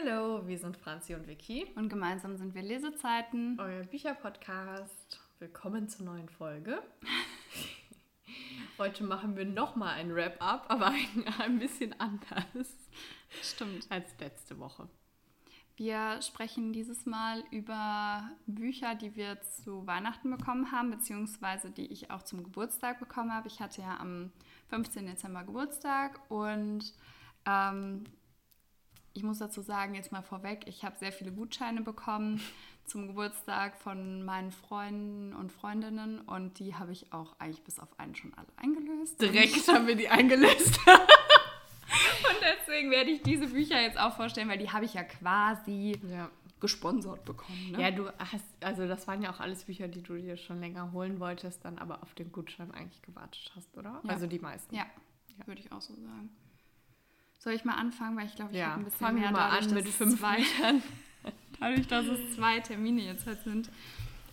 Hallo, wir sind Franzi und Vicky. Und gemeinsam sind wir Lesezeiten. Euer Bücherpodcast. Willkommen zur neuen Folge. Heute machen wir nochmal ein Wrap-up, aber ein, ein bisschen anders. Stimmt. Als letzte Woche. Wir sprechen dieses Mal über Bücher, die wir zu Weihnachten bekommen haben, beziehungsweise die ich auch zum Geburtstag bekommen habe. Ich hatte ja am 15. Dezember Geburtstag und ähm, ich muss dazu sagen, jetzt mal vorweg, ich habe sehr viele Gutscheine bekommen zum Geburtstag von meinen Freunden und Freundinnen und die habe ich auch eigentlich bis auf einen schon alle eingelöst. Direkt haben wir die eingelöst. Und deswegen werde ich diese Bücher jetzt auch vorstellen, weil die habe ich ja quasi Ja. gesponsert bekommen. Ne? Ja, du hast, also das waren ja auch alles Bücher, die du dir schon länger holen wolltest, dann aber auf den Gutschein eigentlich gewartet hast, oder? Ja. Also die meisten. Ja, würde ich auch so sagen. Soll ich mal anfangen, weil ich glaube, ich Ja, habe ein bisschen mehr mal dadurch, an mit fünf zwei, dadurch, dass es zwei Termine jetzt halt sind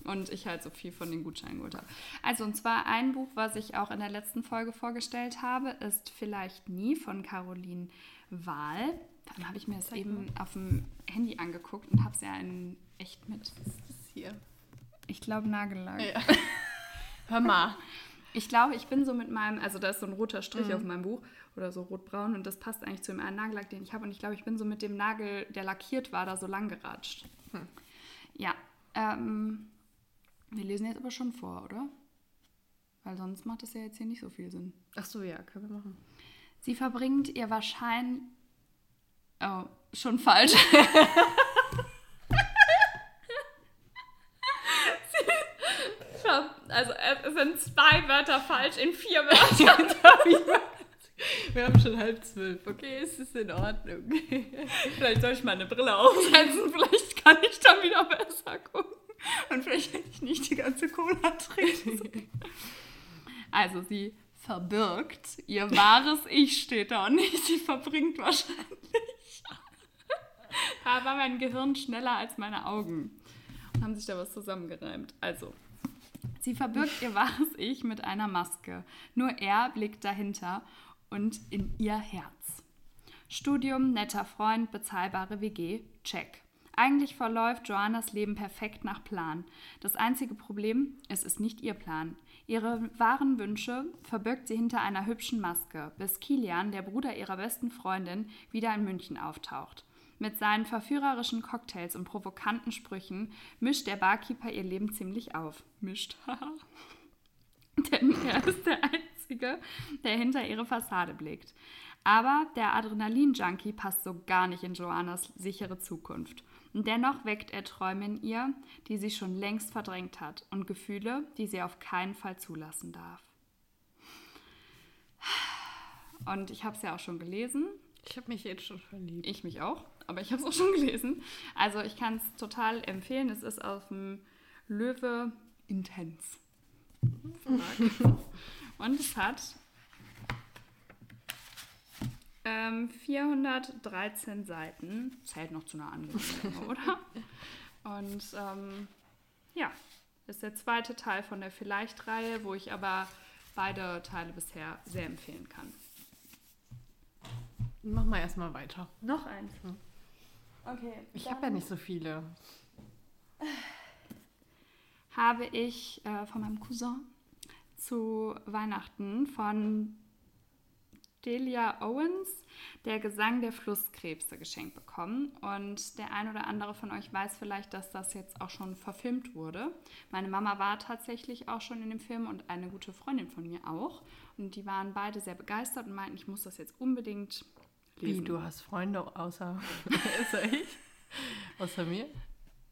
und ich halt so viel von den Gutscheinen geholt habe. Also und zwar ein Buch, was ich auch in der letzten Folge vorgestellt habe, ist Vielleicht nie von Caroline Wahl. Dann habe ich mir das eben auf dem Handy angeguckt und habe es ja in echt mit, Was ist das hier? ich glaube, Nagellack. Ja. Hör mal. Ich glaube, ich bin so mit meinem, also da ist so ein roter Strich Mhm. auf meinem Buch oder so rotbraun und das passt eigentlich zu dem einen Nagellack, den ich habe. Und ich glaube, ich bin so mit dem Nagel, der lackiert war, da so lang geratscht. Hm. Ja, ähm, wir lesen jetzt aber schon vor, oder? Weil sonst macht das ja jetzt hier nicht so viel Sinn. Ach so, ja, können wir machen. Sie verbringt ihr wahrscheinlich. Oh, schon falsch. also es sind zwei Wörter falsch in vier Wörtern. Wir haben schon halb zwölf, okay? Es ist in Ordnung. Vielleicht soll ich meine Brille aufsetzen, vielleicht kann ich dann wieder besser gucken. Und vielleicht hätte ich nicht die ganze Cola trinken. Also sie verbirgt ihr wahres Ich steht da und nicht, sie verbringt wahrscheinlich. Da war mein Gehirn schneller als meine Augen. Und haben sich da was zusammengereimt. Also, sie verbirgt ihr wahres Ich mit einer Maske. Nur er blickt dahinter und in ihr Herz. Studium, netter Freund, bezahlbare WG, check. Eigentlich verläuft Joannas Leben perfekt nach Plan. Das einzige Problem, es ist nicht ihr Plan. Ihre wahren Wünsche verbirgt sie hinter einer hübschen Maske, bis Kilian, der Bruder ihrer besten Freundin, wieder in München auftaucht. Mit seinen verführerischen Cocktails und provokanten Sprüchen mischt der Barkeeper ihr Leben ziemlich auf. Mischt, haha. Denn er ist der Einzige, der hinter ihre Fassade blickt. Aber der Adrenalin-Junkie passt so gar nicht in Joannas sichere Zukunft. Und dennoch weckt er Träume in ihr, die sie schon längst verdrängt hat und Gefühle, die sie auf keinen Fall zulassen darf. Und ich habe es ja auch schon gelesen. Ich habe mich jetzt schon verliebt. Ich mich auch, aber ich habe es auch schon gelesen. Also ich kann es total empfehlen. Es ist auf dem Löwe Intens. Und es hat ähm, 413 Seiten. Zählt noch zu einer Länge, oder? Und ähm, ja, ist der zweite Teil von der Vielleicht-Reihe, wo ich aber beide Teile bisher sehr empfehlen kann. Mach mal erstmal weiter. Noch eins. Okay. Ich habe ja nicht so viele. habe ich äh, von meinem Cousin zu Weihnachten von Delia Owens der Gesang der Flusskrebse geschenkt bekommen. Und der ein oder andere von euch weiß vielleicht, dass das jetzt auch schon verfilmt wurde. Meine Mama war tatsächlich auch schon in dem Film und eine gute Freundin von mir auch. Und die waren beide sehr begeistert und meinten, ich muss das jetzt unbedingt Wie, lesen. du hast Freunde außer, außer ich? Außer mir?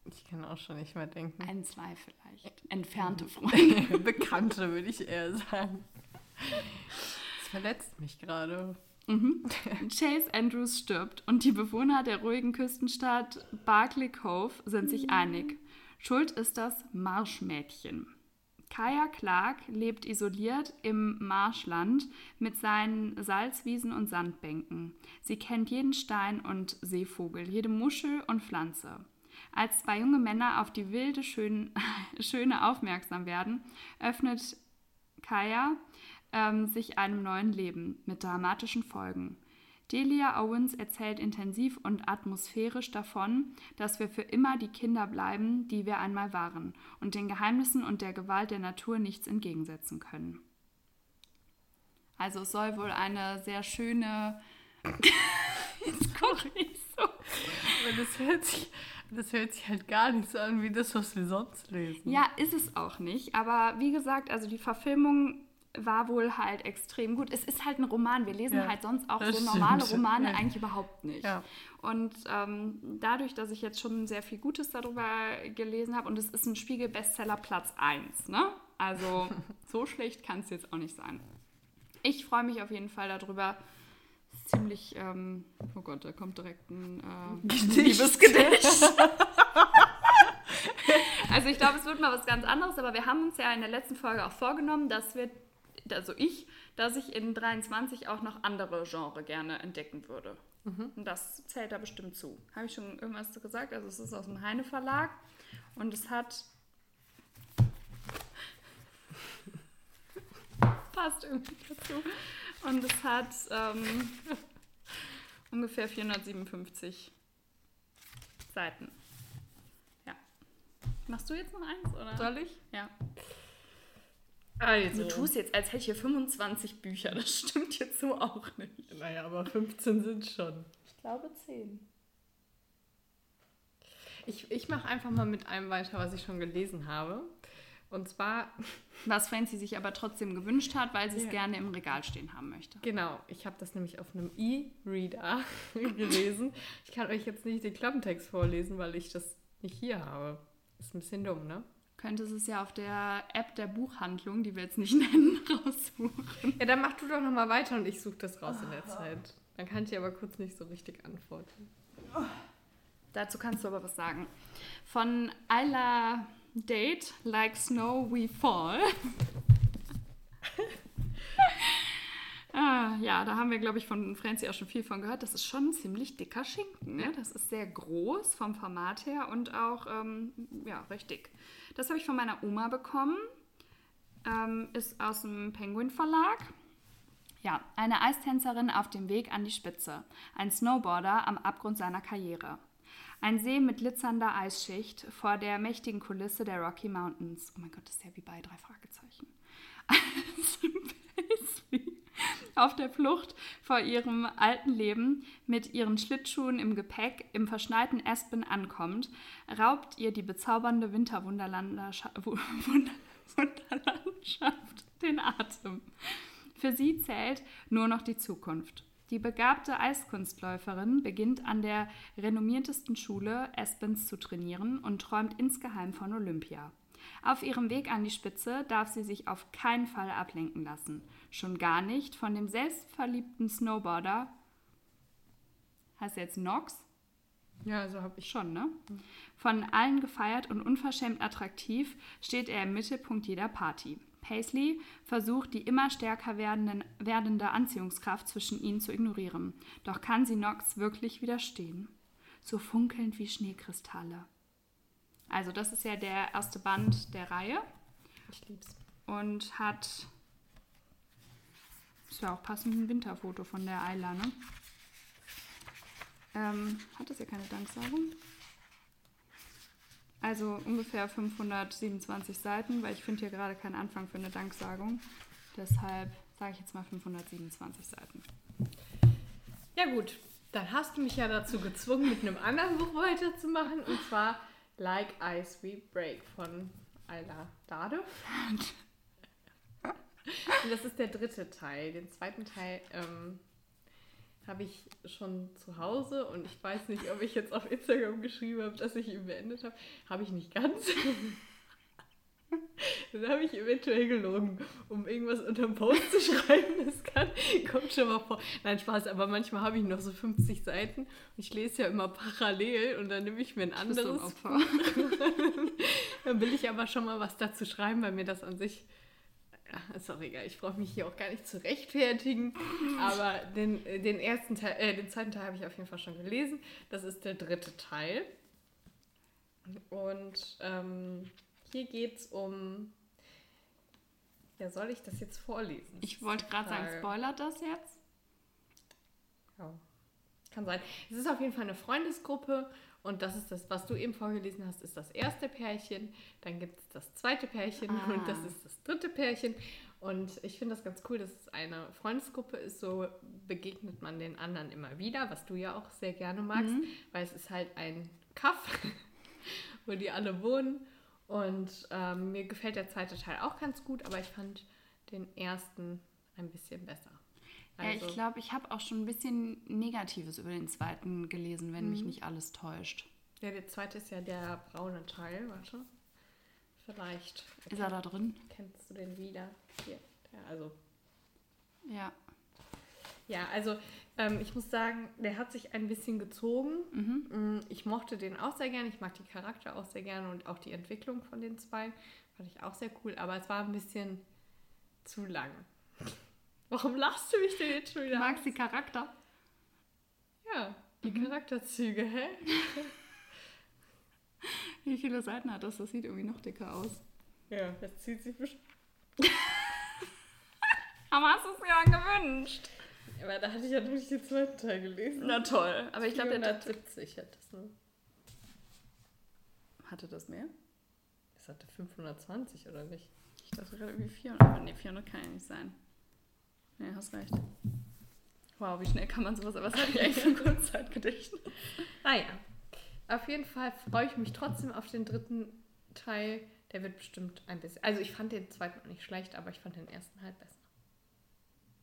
Ich kann auch schon nicht mehr denken. Ein, zwei vielleicht. Entfernte Freunde. Bekannte, würde ich eher sagen. Das verletzt mich gerade. Mhm. Chase Andrews stirbt und die Bewohner der ruhigen Küstenstadt Barclay Cove sind sich einig. Schuld ist das Marschmädchen. Kaya Clark lebt isoliert im Marschland mit seinen Salzwiesen und Sandbänken. Sie kennt jeden Stein und Seevogel, jede Muschel und Pflanze. Als zwei junge Männer auf die wilde Schön Schöne aufmerksam werden, öffnet Kaya ähm, sich einem neuen Leben mit dramatischen Folgen. Delia Owens erzählt intensiv und atmosphärisch davon, dass wir für immer die Kinder bleiben, die wir einmal waren und den Geheimnissen und der Gewalt der Natur nichts entgegensetzen können. Also es soll wohl eine sehr schöne... Jetzt gucke ich so. Das hört, sich, das hört sich halt gar nicht so an wie das, was wir sonst lesen. Ja, ist es auch nicht. Aber wie gesagt, also die Verfilmung war wohl halt extrem gut. Es ist halt ein Roman. Wir lesen Ja, halt sonst auch so normale stimmt. Romane Ja. eigentlich überhaupt nicht. Ja. Und ähm, dadurch, dass ich jetzt schon sehr viel Gutes darüber gelesen habe und es ist ein Spiegel-Bestseller Platz 1, ne? Also so schlecht kann es jetzt auch nicht sein. Ich freue mich auf jeden Fall darüber. Ist Ziemlich, ähm, oh Gott, da kommt direkt ein äh, Gedicht. Liebesgedicht. also ich glaube, es wird mal was ganz anderes, aber wir haben uns ja in der letzten Folge auch vorgenommen, dass wir, also ich, dass ich in 23 auch noch andere Genre gerne entdecken würde. Und das zählt da bestimmt zu. Habe ich schon irgendwas gesagt? Also es ist aus dem Heine Verlag und es hat passt irgendwie dazu. Und es hat ähm, ungefähr 457 Seiten. Ja. Machst du jetzt noch eins, oder? Soll ich? Ja. Also. Du tust jetzt, als hätte ich hier 25 Bücher. Das stimmt jetzt so auch nicht. Naja, aber 15 sind schon. Ich glaube 10. Ich, ich mache einfach mal mit einem weiter, was ich schon gelesen habe. Und zwar, Was Francie sich aber trotzdem gewünscht hat, weil sie es Ja. gerne im Regal stehen haben möchte. genau, ich habe das nämlich auf einem E-Reader gelesen. Ich kann euch jetzt nicht den Klappentext vorlesen, weil ich das nicht hier habe. Ist ein bisschen dumm, ne? Könntest es ja auf der App der Buchhandlung, die wir jetzt nicht nennen, raussuchen. Ja, dann mach du doch nochmal weiter und ich suche das raus in der Zeit. Dann kann ich dir aber kurz nicht so richtig antworten. Dazu kannst du aber was sagen. Von Ayla Date, Like Snow We Fall. ah, ja, da haben wir, glaube ich, von Francie auch schon viel von gehört. Das ist schon ein ziemlich dicker Schinken. Ne? Das ist sehr groß vom Format her und auch ähm, ja, recht dick. Das habe ich von meiner Oma bekommen. Ähm, ist aus dem Penguin Verlag. Ja, eine Eistänzerin auf dem Weg an die Spitze. Ein Snowboarder am Abgrund seiner Karriere. Ein See mit glitzernder Eisschicht vor der mächtigen Kulisse der Rocky Mountains. Oh mein Gott, das ist ja wie bei drei Fragezeichen. Auf der Flucht vor ihrem alten Leben mit ihren Schlittschuhen im Gepäck im verschneiten Aspen ankommt, raubt ihr die bezaubernde Winterwunderlandschaft Wunderlandschaft den Atem. Für sie zählt nur noch die Zukunft. Die begabte Eiskunstläuferin beginnt an der renommiertesten Schule Aspens zu trainieren und träumt insgeheim von Olympia. Auf ihrem Weg an die Spitze darf sie sich auf keinen Fall ablenken lassen. Schon gar nicht von dem selbstverliebten Snowboarder. Heißt er jetzt Nox? Ja, also habe ich. Schon, ne? Von allen gefeiert und unverschämt attraktiv steht er im Mittelpunkt jeder Party. Paisley versucht, die immer stärker werdende Anziehungskraft zwischen ihnen zu ignorieren. Doch kann sie Nox wirklich widerstehen? So funkelnd wie Schneekristalle. Also, das ist ja der erste Band der Reihe Ich lieb's. und hat. Ist ja auch passend ein Winterfoto von der Ayla, ne? Ähm, hat das ja keine Danksagung? Also ungefähr 527 Seiten, weil ich finde hier gerade keinen Anfang für eine Danksagung. Deshalb sage ich jetzt mal 527 Seiten. Ja gut, dann hast du mich ja dazu gezwungen, mit einem anderen Buch weiterzumachen. Und zwar Like Ice We Break von Ayla Dade. Und das ist der dritte Teil. Den zweiten Teil ähm, habe ich schon zu Hause und ich weiß nicht, ob ich jetzt auf Instagram geschrieben habe, dass ich ihn beendet habe. Habe ich nicht ganz. Dann habe ich eventuell gelogen, um irgendwas unter dem Post zu schreiben. Das kann, kommt schon mal vor. Nein, Spaß, aber manchmal habe ich noch so 50 Seiten und ich lese ja immer parallel und dann nehme ich mir ein ein anderes. Opfer? Dann will ich aber schon mal was dazu schreiben, weil mir das an sich. Ist auch egal, ich brauche mich hier auch gar nicht zu rechtfertigen. Aber den, äh, den ersten Teil, äh, den zweiten Teil habe ich auf jeden Fall schon gelesen. Das ist der dritte Teil. Und ähm, hier geht es um. Ja, soll ich das jetzt vorlesen? Ich wollte gerade sagen, spoilert das jetzt? Ja, kann sein. Es ist auf jeden Fall eine Freundesgruppe und das ist das, was du eben vorgelesen hast, ist das erste Pärchen. Dann gibt es das zweite Pärchen Ah. und das ist das dritte Pärchen. Und ich finde das ganz cool, dass es eine Freundesgruppe ist. So begegnet man den anderen immer wieder, was du ja auch sehr gerne magst, weil es ist halt ein Kaff, wo die alle wohnen. Und ähm, mir gefällt der zweite Teil auch ganz gut, aber ich fand den ersten ein bisschen besser. Ja, ich glaube, ich habe auch schon ein bisschen Negatives über den zweiten gelesen, wenn mich nicht alles täuscht. Ja, der zweite ist ja der braune Teil, warte. Vielleicht Ist er da drin? kennst du den wieder. Hier, der, also. Ja. Ja, also ähm, ich muss sagen, der hat sich ein bisschen gezogen. Mm, Ich mochte den auch sehr gerne. Ich mag die Charakter auch sehr gerne und auch die Entwicklung von den zwei fand ich auch sehr cool. Aber es war ein bisschen zu lang. Warum lachst du mich denn jetzt schon Du wieder? magst die Charakter? Ja, die Charakterzüge, hä? Wie viele Seiten hat das? Das sieht irgendwie noch dicker aus. Ja, das zieht sich bestimmt. Aber hast du es dir dann gewünscht? Aber da hatte ich ja noch nicht den zweiten Teil gelesen. Na toll. Aber ich glaube, der 470 hat das nur. hatte das mehr. Das hatte 520 oder nicht? Ich dachte gerade irgendwie 400. Aber nee, 400 kann ja nicht sein. Nee, hast recht. Wow, wie schnell kann man sowas? Aber was hatte ich eigentlich für ein Kurzzeitgedächtnis? Naja, auf jeden Fall freue ich mich trotzdem auf den dritten Teil. Der wird bestimmt ein bisschen. Also, ich fand den zweiten nicht schlecht, aber ich fand den ersten halt besser.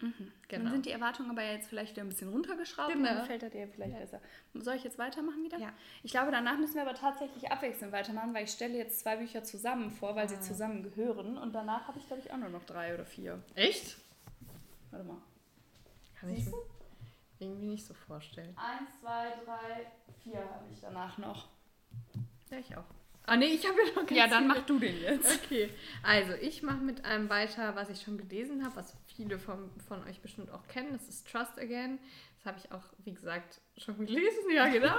Dann Genau. sind die Erwartungen aber jetzt vielleicht wieder ein bisschen runtergeschraubt Genau. dann gefällt er dir vielleicht besser. Soll ich jetzt weitermachen wieder? Ja. Ich glaube, danach müssen wir aber tatsächlich abwechselnd weitermachen, weil ich stelle jetzt zwei Bücher zusammen vor, weil sie zusammen gehören. Und danach habe ich, glaube ich, auch nur noch drei oder vier. Echt? Warte mal. Kann ich mir irgendwie nicht so vorstellen. Eins, zwei, drei, vier habe ich danach noch. Ja, ich auch. Ah, nee, ich habe ja noch Ja, ganz dann viele. mach du den jetzt. Okay, also ich mache mit einem weiter, was ich schon gelesen habe, was viele von, von euch bestimmt auch kennen. Das ist Trust Again. Das habe ich auch, wie gesagt, schon gelesen. Ja, genau.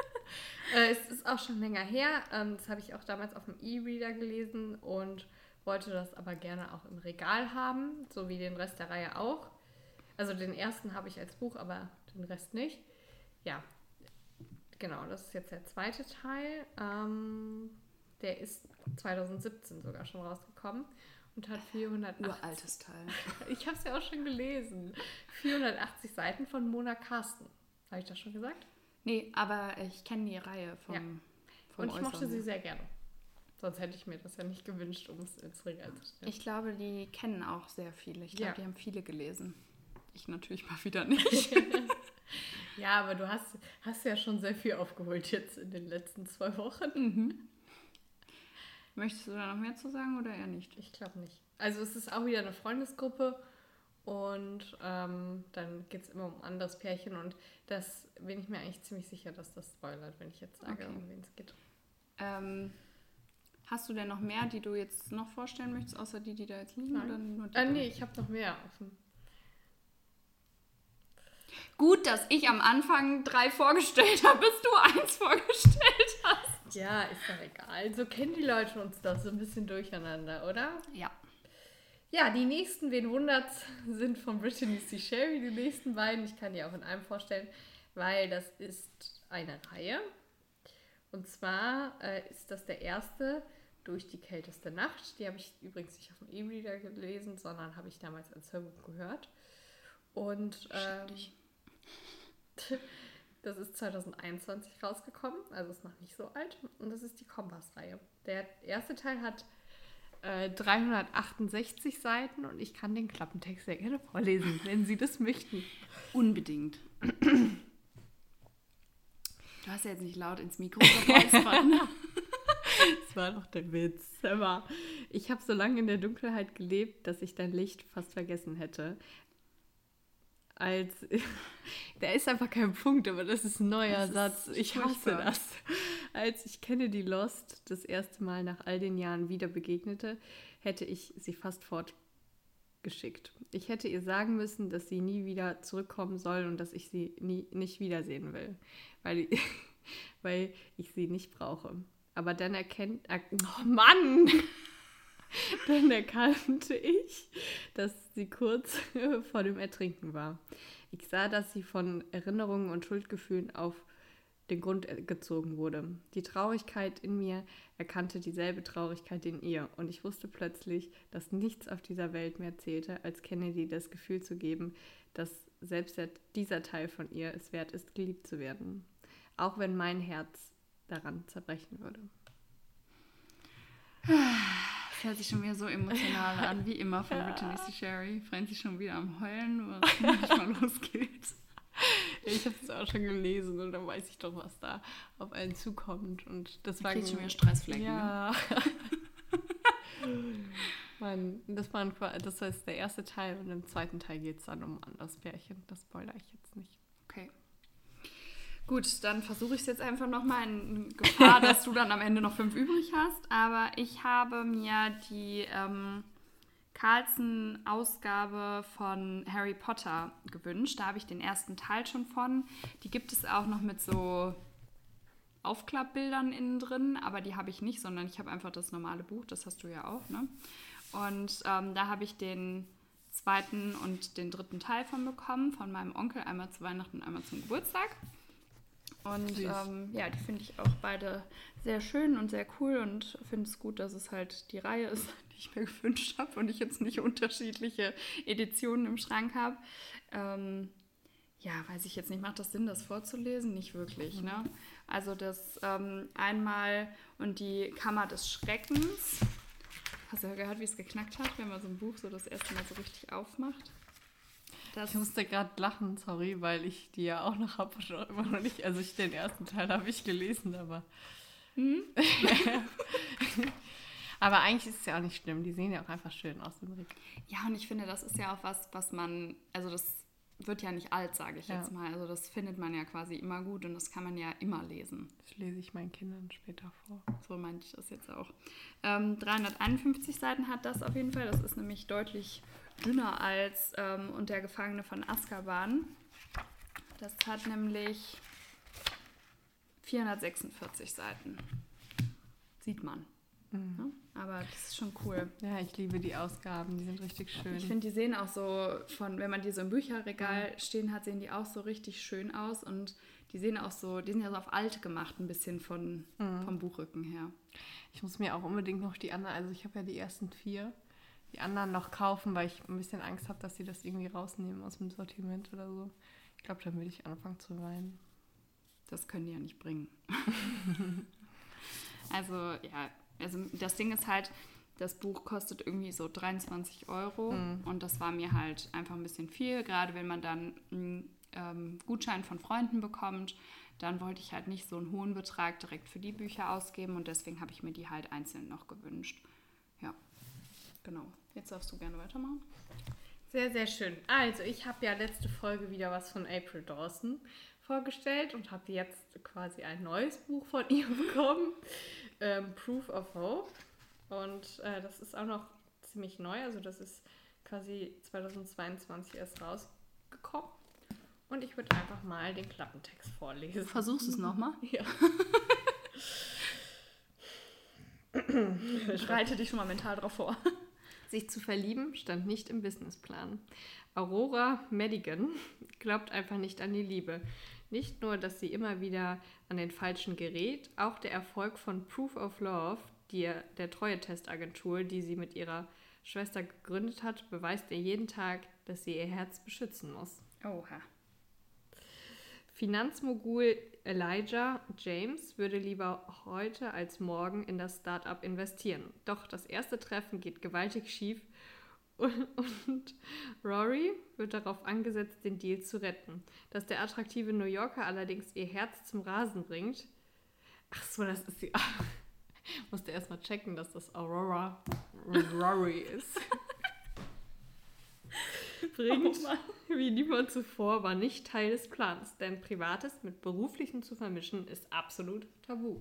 äh, es ist auch schon länger her. Ähm, das habe ich auch damals auf dem E-Reader gelesen und wollte das aber gerne auch im Regal haben, so wie den Rest der Reihe auch. Also den ersten habe ich als Buch, aber den Rest nicht. Ja, genau, das ist jetzt der zweite Teil. Ähm, der ist 2017 sogar schon rausgekommen und hat 480. Uraltes Teil. Ich habe es ja auch schon gelesen. 480 Seiten von Mona Carsten. Habe ich das schon gesagt? Nee, aber ich kenne die Reihe vom, Ja. vom und ich mochte Äußeren sie sehr gerne. Sonst hätte ich mir das ja nicht gewünscht, um es ins Regal zu stellen. Ich glaube, die kennen auch sehr viele. Ich glaube, Ja. die haben viele gelesen. Ich natürlich mal wieder nicht. ja, aber du hast, hast ja schon sehr viel aufgeholt jetzt in den letzten zwei Wochen. Mhm. Möchtest du da noch mehr zu sagen oder eher nicht? Ich glaube nicht. Also es ist auch wieder eine Freundesgruppe und ähm, dann geht es immer um ein anderes Pärchen und das bin ich mir eigentlich ziemlich sicher, dass das spoilert, wenn ich jetzt sage, Okay. um wen es geht. Ähm, hast du denn noch mehr, die du jetzt noch vorstellen möchtest, außer die, die da jetzt liegen? Nein. Oder nur die Äh, nee, ich habe noch mehr offen. Gut, dass ich am Anfang drei vorgestellt habe, bis du eins vorgestellt hast. Ja, ist doch egal. So kennen die Leute uns doch so ein bisschen durcheinander, oder? Ja. Ja, die nächsten, wen wundert's, sind von Brittany C. Sherry, die nächsten beiden. Ich kann die auch in einem vorstellen, weil das ist eine Reihe. Und zwar äh, ist das der erste durch die kälteste Nacht. Die habe ich übrigens nicht auf dem E-Reader gelesen, sondern habe ich damals als Hörbuch gehört. Und ähm, das ist 2021 rausgekommen, also ist noch nicht so alt. Und das ist die Kompass-Reihe. Der erste Teil hat äh, 368 Seiten und ich kann den Klappentext sehr gerne vorlesen, wenn Sie das möchten. Unbedingt. Du hast ja jetzt nicht laut ins Mikro geräuspert? Das war doch der Witz. Aber ich habe so lange in der Dunkelheit gelebt, dass ich dein Licht fast vergessen hätte. Als. Da ist einfach kein Punkt, aber das ist ein neuer Das Satz. Ich hasse das. Als ich Kennedy Lost das erste Mal nach all den Jahren wieder begegnete, hätte ich sie fast fortgeschickt. Ich hätte ihr sagen müssen, dass sie nie wieder zurückkommen soll und dass ich sie nie, nicht wiedersehen will, weil, weil ich sie nicht brauche. Aber dann erkennt. Er, oh Mann! Dann erkannte ich, dass sie kurz vor dem Ertrinken war. Ich sah, dass sie von Erinnerungen und Schuldgefühlen auf den Grund gezogen wurde. Die Traurigkeit in mir erkannte dieselbe Traurigkeit in ihr und ich wusste plötzlich, dass nichts auf dieser Welt mehr zählte, als Kennedy das Gefühl zu geben, dass selbst dieser Teil von ihr es wert ist, geliebt zu werden, auch wenn mein Herz daran zerbrechen würde. Das hört sich schon wieder so emotional an, wie immer von Brittany C. Sherry. Freund sich schon wieder am Heulen, was manchmal losgeht. Ich habe es auch schon gelesen und dann weiß ich doch, was da auf einen zukommt. Und das war schon wieder Stressflecken. Ja. Man, das, war das ist der erste Teil und im zweiten Teil geht es dann um ein anderes Pärchen. Das spoilere ich jetzt nicht. Gut, dann versuche ich es jetzt einfach nochmal in Gefahr, dass du dann am Ende noch fünf übrig hast. Aber ich habe mir die ähm, Carlson-Ausgabe von Harry Potter gewünscht. Da habe ich den ersten Teil schon von. Die gibt es auch noch mit so Aufklappbildern innen drin, aber die habe ich nicht, sondern ich habe einfach das normale Buch. Das hast du ja auch, ne? Und ähm, da habe ich den zweiten und den dritten Teil von bekommen, von meinem Onkel, einmal zu Weihnachten und einmal zum Geburtstag. Und ähm, ja, die finde ich auch beide sehr schön und sehr cool und finde es gut, dass es halt die Reihe ist, die ich mir gewünscht habe und ich jetzt nicht unterschiedliche Editionen im Schrank habe. Ähm, ja, weiß ich jetzt nicht, macht das Sinn, das vorzulesen? Nicht wirklich, ne? Also das ähm, einmal und die Kammer des Schreckens. Hast du ja gehört, wie es geknackt hat, wenn man so ein Buch so das erste Mal so richtig aufmacht? Das ich musste gerade lachen, sorry, weil ich die ja auch noch habe und immer noch nicht. Also ich den ersten Teil habe ich gelesen, aber. Hm? aber eigentlich ist es ja auch nicht schlimm. Die sehen ja auch einfach schön aus im Rick. Ja, und ich finde, das ist ja auch was, was man, also das wird ja nicht alt, sage ich ja. jetzt mal. Also das findet man ja quasi immer gut und das kann man ja immer lesen. Das lese ich meinen Kindern später vor. So meinte ich das jetzt auch. Ähm, 351 Seiten hat das auf jeden Fall. Das ist nämlich deutlich dünner als ähm, Und der Gefangene von Azkaban. Das hat nämlich 446 Seiten. Sieht man. Mhm. Ne? Aber das ist schon cool. Ja, ich liebe die Ausgaben, die sind richtig schön. Ich finde, die sehen auch so von, wenn man die so im Bücherregal mhm. stehen hat, sehen die auch so richtig schön aus und die sehen auch so, die sind ja so auf alt gemacht, ein bisschen von, mhm. vom Buchrücken her. Ich muss mir auch unbedingt noch die anderen, also ich habe ja die ersten vier die anderen noch kaufen, weil ich ein bisschen Angst habe, dass sie das irgendwie rausnehmen aus dem Sortiment oder so. Ich glaube, dann würde ich anfangen zu weinen. Das können die ja nicht bringen. also, ja, also das Ding ist halt, das Buch kostet irgendwie so 23 Euro mhm. und das war mir halt einfach ein bisschen viel, gerade wenn man dann einen ähm, Gutschein von Freunden bekommt. Dann wollte ich halt nicht so einen hohen Betrag direkt für die Bücher ausgeben und deswegen habe ich mir die halt einzeln noch gewünscht. Ja, genau. Jetzt darfst du gerne weitermachen. Sehr, sehr schön. Also, ich habe ja letzte Folge wieder was von April Dawson vorgestellt und habe jetzt quasi ein neues Buch von ihr bekommen, ähm, Proof of Hope. Und äh, das ist auch noch ziemlich neu, also das ist quasi 2022 erst rausgekommen. Und ich würde einfach mal den Klappentext vorlesen. Versuchst du es nochmal? Ja. Schreite dich schon mal mental drauf vor. Sich zu verlieben stand nicht im Businessplan. Aurora Madigan glaubt einfach nicht an die Liebe. Nicht nur, dass sie immer wieder an den Falschen gerät, auch der Erfolg von Proof of Love, die, der Treue-Testagentur, die sie mit ihrer Schwester gegründet hat, beweist ihr jeden Tag, dass sie ihr Herz beschützen muss. Oha. Finanzmogul Elijah James würde lieber heute als morgen in das Startup investieren. Doch das erste Treffen geht gewaltig schief und, und, Rory wird darauf angesetzt, den Deal zu retten. Dass der attraktive New Yorker allerdings ihr Herz zum Rasen bringt. Ach so, das ist sie. Ich musste erstmal checken, dass das Aurora Rory ist bringt, oh wie niemand zuvor, war nicht Teil des Plans, denn Privates mit Beruflichem zu vermischen ist absolut tabu.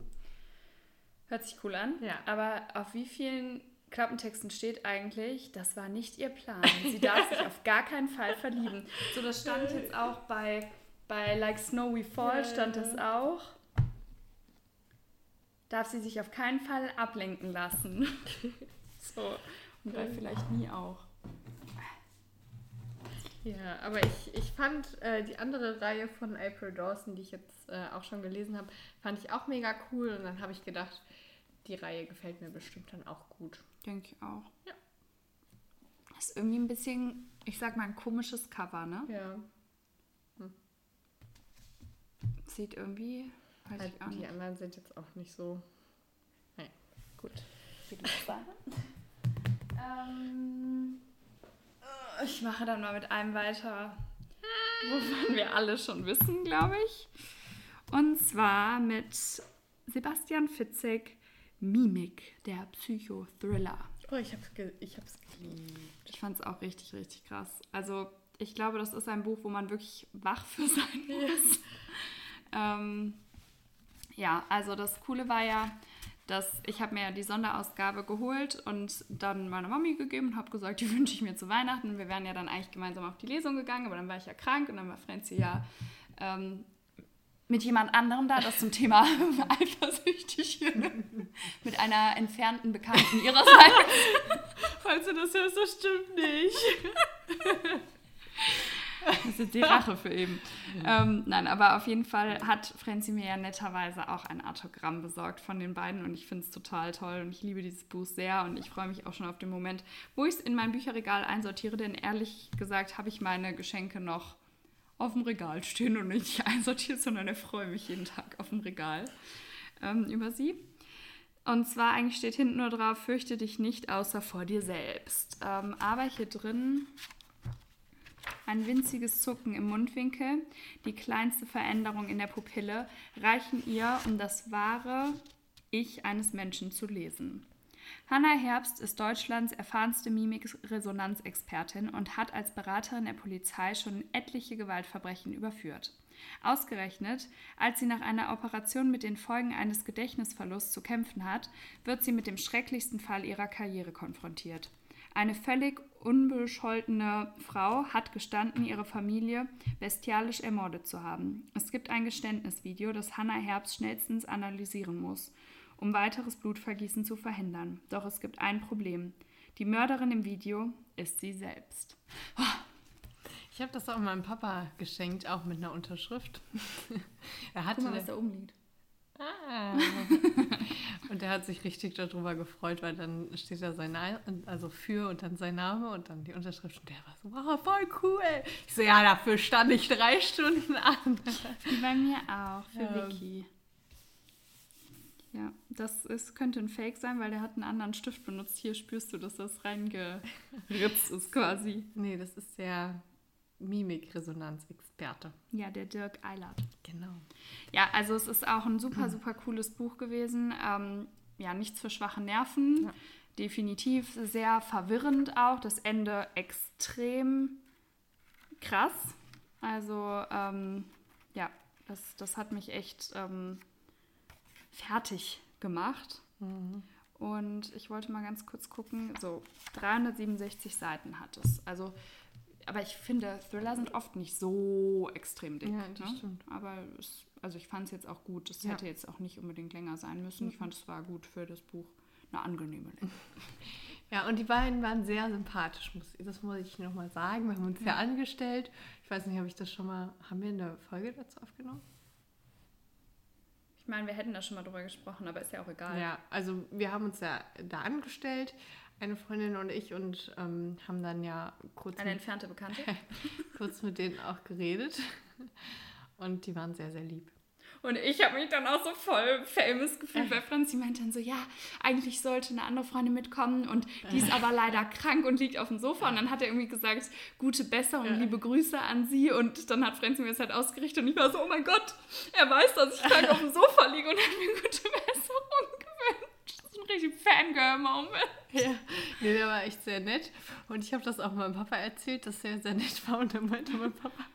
Hört sich cool an. Ja. Aber auf wie vielen Klappentexten steht eigentlich, das war nicht ihr Plan. Sie darf sich auf gar keinen Fall verlieben. So, das stand jetzt auch bei, bei Like Snow We Fall, stand das auch. Darf sie sich auf keinen Fall ablenken lassen. so. Und bei vielleicht nie auch. Ja, aber ich, ich fand äh, die andere Reihe von April Dawson, die ich jetzt äh, auch schon gelesen habe, fand ich auch mega cool. Und dann habe ich gedacht, die Reihe gefällt mir bestimmt dann auch gut. Denke ich auch. Ja. Ist irgendwie ein bisschen, ich sag mal, ein komisches Cover, ne? Ja. Sieht irgendwie, weiß Halt, ich auch die nicht. anderen sind jetzt auch nicht so. Nein, gut. Ähm, äh, ich mache dann mal mit einem weiter, wovon wir alle schon wissen, glaube ich. Und zwar mit Sebastian Fitzek, Mimik, der Psychothriller. Oh, ich hab's, ge ich hab's geliebt. Ich fand es auch richtig, richtig krass. Also ich glaube, das ist ein Buch, wo man wirklich wach für sein muss. ähm, ja, also das Coole war ja, dass ich habe mir ja die Sonderausgabe geholt und dann meiner Mami gegeben und habe gesagt, die wünsche ich mir zu Weihnachten. Und wir wären ja dann eigentlich gemeinsam auf die Lesung gegangen, aber dann war ich ja krank und dann war Franzi ja ähm, mit jemand anderem da, das zum Thema eifersüchtig mit einer entfernten Bekannten ihrerseits. Falls du das hörst, das stimmt nicht. Das ist die Rache für eben. Ähm, nein, aber auf jeden Fall hat Franzi mir ja netterweise auch ein Autogramm besorgt von den beiden und ich finde es total toll und ich liebe dieses Buch sehr und ich freue mich auch schon auf den Moment, wo ich es in mein Bücherregal einsortiere, denn ehrlich gesagt habe ich meine Geschenke noch auf dem Regal stehen und nicht einsortiert, sondern ich freue mich jeden Tag auf dem Regal ähm, über sie. Und zwar eigentlich steht hinten nur drauf, fürchte dich nicht außer vor dir selbst. Ähm, aber hier drin ein winziges Zucken im Mundwinkel, die kleinste Veränderung in der Pupille reichen ihr, um das wahre Ich eines Menschen zu lesen. Hanna Herbst ist Deutschlands erfahrenste Mimik-Resonanzexpertin und hat als Beraterin der Polizei schon etliche Gewaltverbrechen überführt. Ausgerechnet, als sie nach einer Operation mit den Folgen eines Gedächtnisverlusts zu kämpfen hat, wird sie mit dem schrecklichsten Fall ihrer Karriere konfrontiert. Eine völlig unbescholtene Frau hat gestanden, ihre Familie bestialisch ermordet zu haben. Es gibt ein Geständnisvideo, das Hannah Herbst schnellstens analysieren muss, um weiteres Blutvergießen zu verhindern. Doch es gibt ein Problem. Die Mörderin im Video ist sie selbst. Ich habe das auch meinem Papa geschenkt, auch mit einer Unterschrift. er hatte eine- da oben liegt. Ah. und er hat sich richtig darüber gefreut, weil dann steht da sein Name, also für und dann sein Name und dann die Unterschrift und der war so, wow, voll cool. Ich so, ja, dafür stand ich drei Stunden an. Wie bei mir auch, für Ja. Vicky. Ja, das ist, könnte ein Fake sein, weil der hat einen anderen Stift benutzt. Hier spürst du, dass das reingeritzt ist quasi. Nee, das ist der Mimikresonanzexperte. Ja, der Dirk Eilert. Genau. Ja, also es ist auch ein super, super cooles Buch gewesen. Ähm, ja, nichts für schwache Nerven. Ja. Definitiv sehr verwirrend auch. Das Ende extrem krass. Also, ähm, ja, das, das hat mich echt ähm, fertig gemacht. Und ich wollte mal ganz kurz gucken. So, 367 Seiten hat es. Also, aber ich finde, Thriller sind oft nicht so extrem dick. Ja, das ne? stimmt. Aber es, also ich fand es jetzt auch gut. Es Ja. hätte jetzt auch nicht unbedingt länger sein müssen. Ich fand, es war gut für das Buch. Eine angenehme Länge. Ja, und die beiden waren sehr sympathisch, das muss ich nochmal sagen. Wir haben uns ja angestellt. Ich weiß nicht, habe ich das schon mal, haben wir eine Folge dazu aufgenommen? Ich meine, wir hätten da schon mal drüber gesprochen, aber ist ja auch egal. Ja, also wir haben uns ja da angestellt, eine Freundin und ich, und ähm, haben dann ja kurz Eine mit, entfernte Bekannte. kurz mit denen auch geredet. Und die waren sehr, sehr lieb. Und ich habe mich dann auch so voll famous gefühlt, weil Franzi meinte dann so, ja, eigentlich sollte eine andere Freundin mitkommen und die ist aber leider krank und liegt auf dem Sofa. Und dann hat er irgendwie gesagt, gute Besserung, Ja. liebe Grüße an sie. Und dann hat Franzi mir das halt ausgerichtet und ich war so, oh mein Gott, er weiß, dass ich krank auf dem Sofa liege und hat mir gute Besserung gewünscht. Das ist ein richtig Fangirl-Moment. Ja, nee, der war echt sehr nett. Und ich habe das auch meinem Papa erzählt, dass er sehr nett war. Und er meinte mein Papa,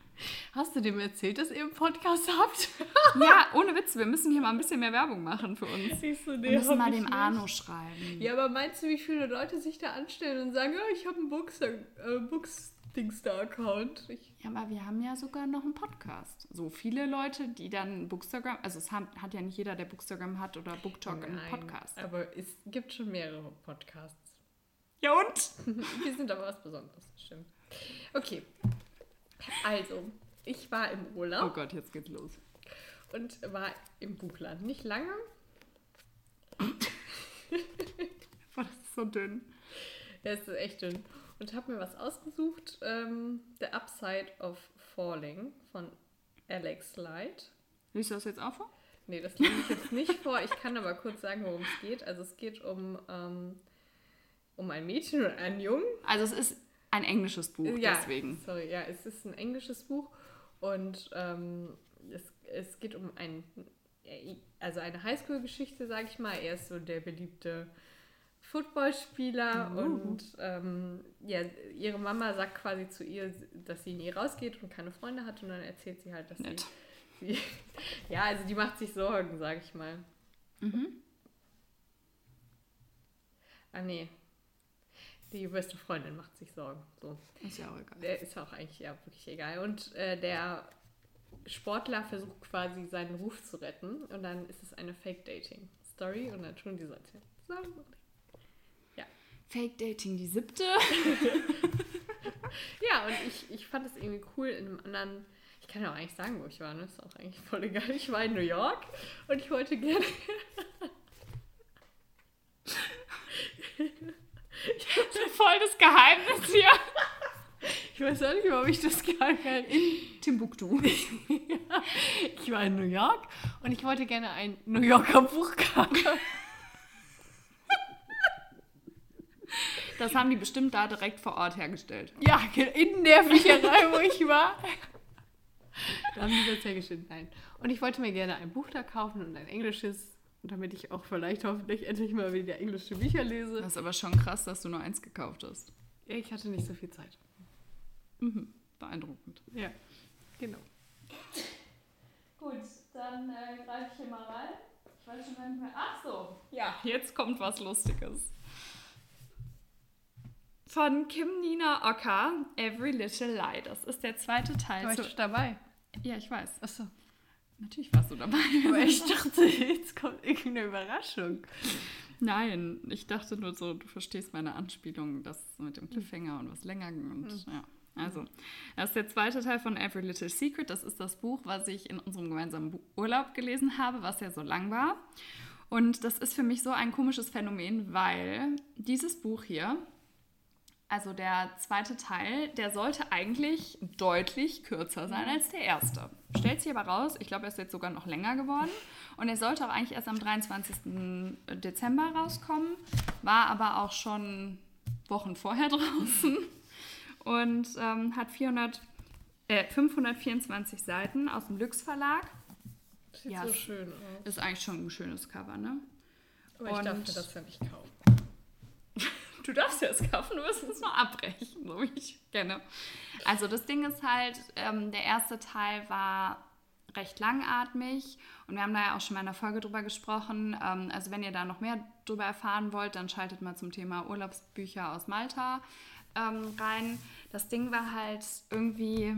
hast du dem erzählt, dass ihr einen Podcast habt? Ja, ohne Witz, wir müssen hier mal ein bisschen mehr Werbung machen für uns. Siehst du, Wir müssen mal dem Arno schreiben. Ja, aber meinst du, wie viele Leute sich da anstellen und sagen, ja, ich habe einen Bookster, äh, Bookstingstar-Account? Ich- Ja, aber wir haben ja sogar noch einen Podcast. So viele Leute, die dann Bookstagram, also es hat, hat ja nicht jeder, der Bookstagram hat oder Booktalk einen Nein, Podcast. Aber es gibt schon mehrere Podcasts. Ja und? Wir sind aber was Besonderes, das stimmt. Okay, Also, ich war im Urlaub. Oh Gott, jetzt geht's los. Und war im Buchland. Nicht lange. Boah, das ist so dünn. Ja, es ist echt dünn. Und habe mir was ausgesucht. Ähm, The Upside of Falling von Alex Light. Liest du das jetzt auch vor? Nee, das lese ich jetzt nicht vor. Ich kann aber kurz sagen, worum es geht. Also es geht um, ähm, um ein Mädchen und einen Jungen. Also es ist ein englisches Buch, ja, deswegen. Sorry, ja, es ist ein englisches Buch und ähm, es, es geht um ein, also eine Highschool-Geschichte, sag ich mal. Er ist so der beliebte Footballspieler Uh. und ähm, ja, ihre Mama sagt quasi zu ihr, dass sie nie rausgeht und keine Freunde hat und dann erzählt sie halt, dass Nett. sie, sie ja, also die macht sich Sorgen, sag ich mal. Mhm. Ah nee, die beste Freundin macht sich Sorgen. So. Ist ja auch egal. Der ist auch eigentlich ja wirklich egal. Und äh, der Sportler versucht quasi seinen Ruf zu retten und dann ist es eine Fake-Dating-Story und dann tun die so. Zusammen. Fake Dating, die siebte. Ja, und ich, ich fand es irgendwie cool in einem anderen. Ich kann ja auch eigentlich sagen, wo ich war, ne? Ist auch eigentlich voll egal. Ich war in New York und ich wollte gerne. Voll das Geheimnis hier. Ich weiß auch nicht, warum ich das gar kein. Timbuktu. Ich war in New York und ich wollte gerne ein New Yorker Buch kaufen. Das haben die bestimmt da direkt vor Ort hergestellt. Ja, in der Bücherei, wo ich war. Da haben die das hergestellt. Nein. Und ich wollte mir gerne ein Buch da kaufen und ein englisches, damit ich auch vielleicht hoffentlich endlich mal wieder englische Bücher lese. Das ist aber schon krass, dass du nur eins gekauft hast. Ja, ich hatte nicht so viel Zeit. Mhm. Beeindruckend. Ja, genau. Gut, dann äh, greife ich hier mal rein. Ich weiß schon gar nicht mehr. Ach so. Ja, jetzt kommt was Lustiges. Von Kim Nina Ocker, Every Little Lie. Das ist der zweite Teil. War zu- ich dabei? ja, ich weiß. Achso. Natürlich warst du dabei. Aber ich dachte, jetzt kommt irgendeine Überraschung. Nein, ich dachte nur so, du verstehst meine Anspielung, das mit dem Cliffhanger und was länger und ja. Also, das ist der zweite Teil von Every Little Secret. Das ist das Buch, was ich in unserem gemeinsamen Urlaub gelesen habe, was ja so lang war. Und das ist für mich so ein komisches Phänomen, weil dieses Buch hier, also der zweite Teil, der sollte eigentlich deutlich kürzer sein als der erste. Stellt sich aber raus, ich glaube, er ist jetzt sogar noch länger geworden. Und er sollte auch eigentlich erst am 23. Dezember rauskommen, war aber auch schon Wochen vorher draußen und ähm, hat 400, äh, 524 Seiten aus dem Lüx Verlag. Sieht Ja, so schön aus. Ist eigentlich schon ein schönes Cover, ne? Aber ich darf und- mir das ja nicht kaufen. Du darfst es kaufen, du wirst es nur abbrechen, so wie ich kenne. Also das Ding ist halt, ähm, der erste Teil war recht langatmig und wir haben da ja auch schon mal in einer Folge drüber gesprochen. Ähm, also wenn ihr da noch mehr drüber erfahren wollt, dann schaltet mal zum Thema Urlaubsbücher aus Malta ähm, rein. Das Ding war halt irgendwie,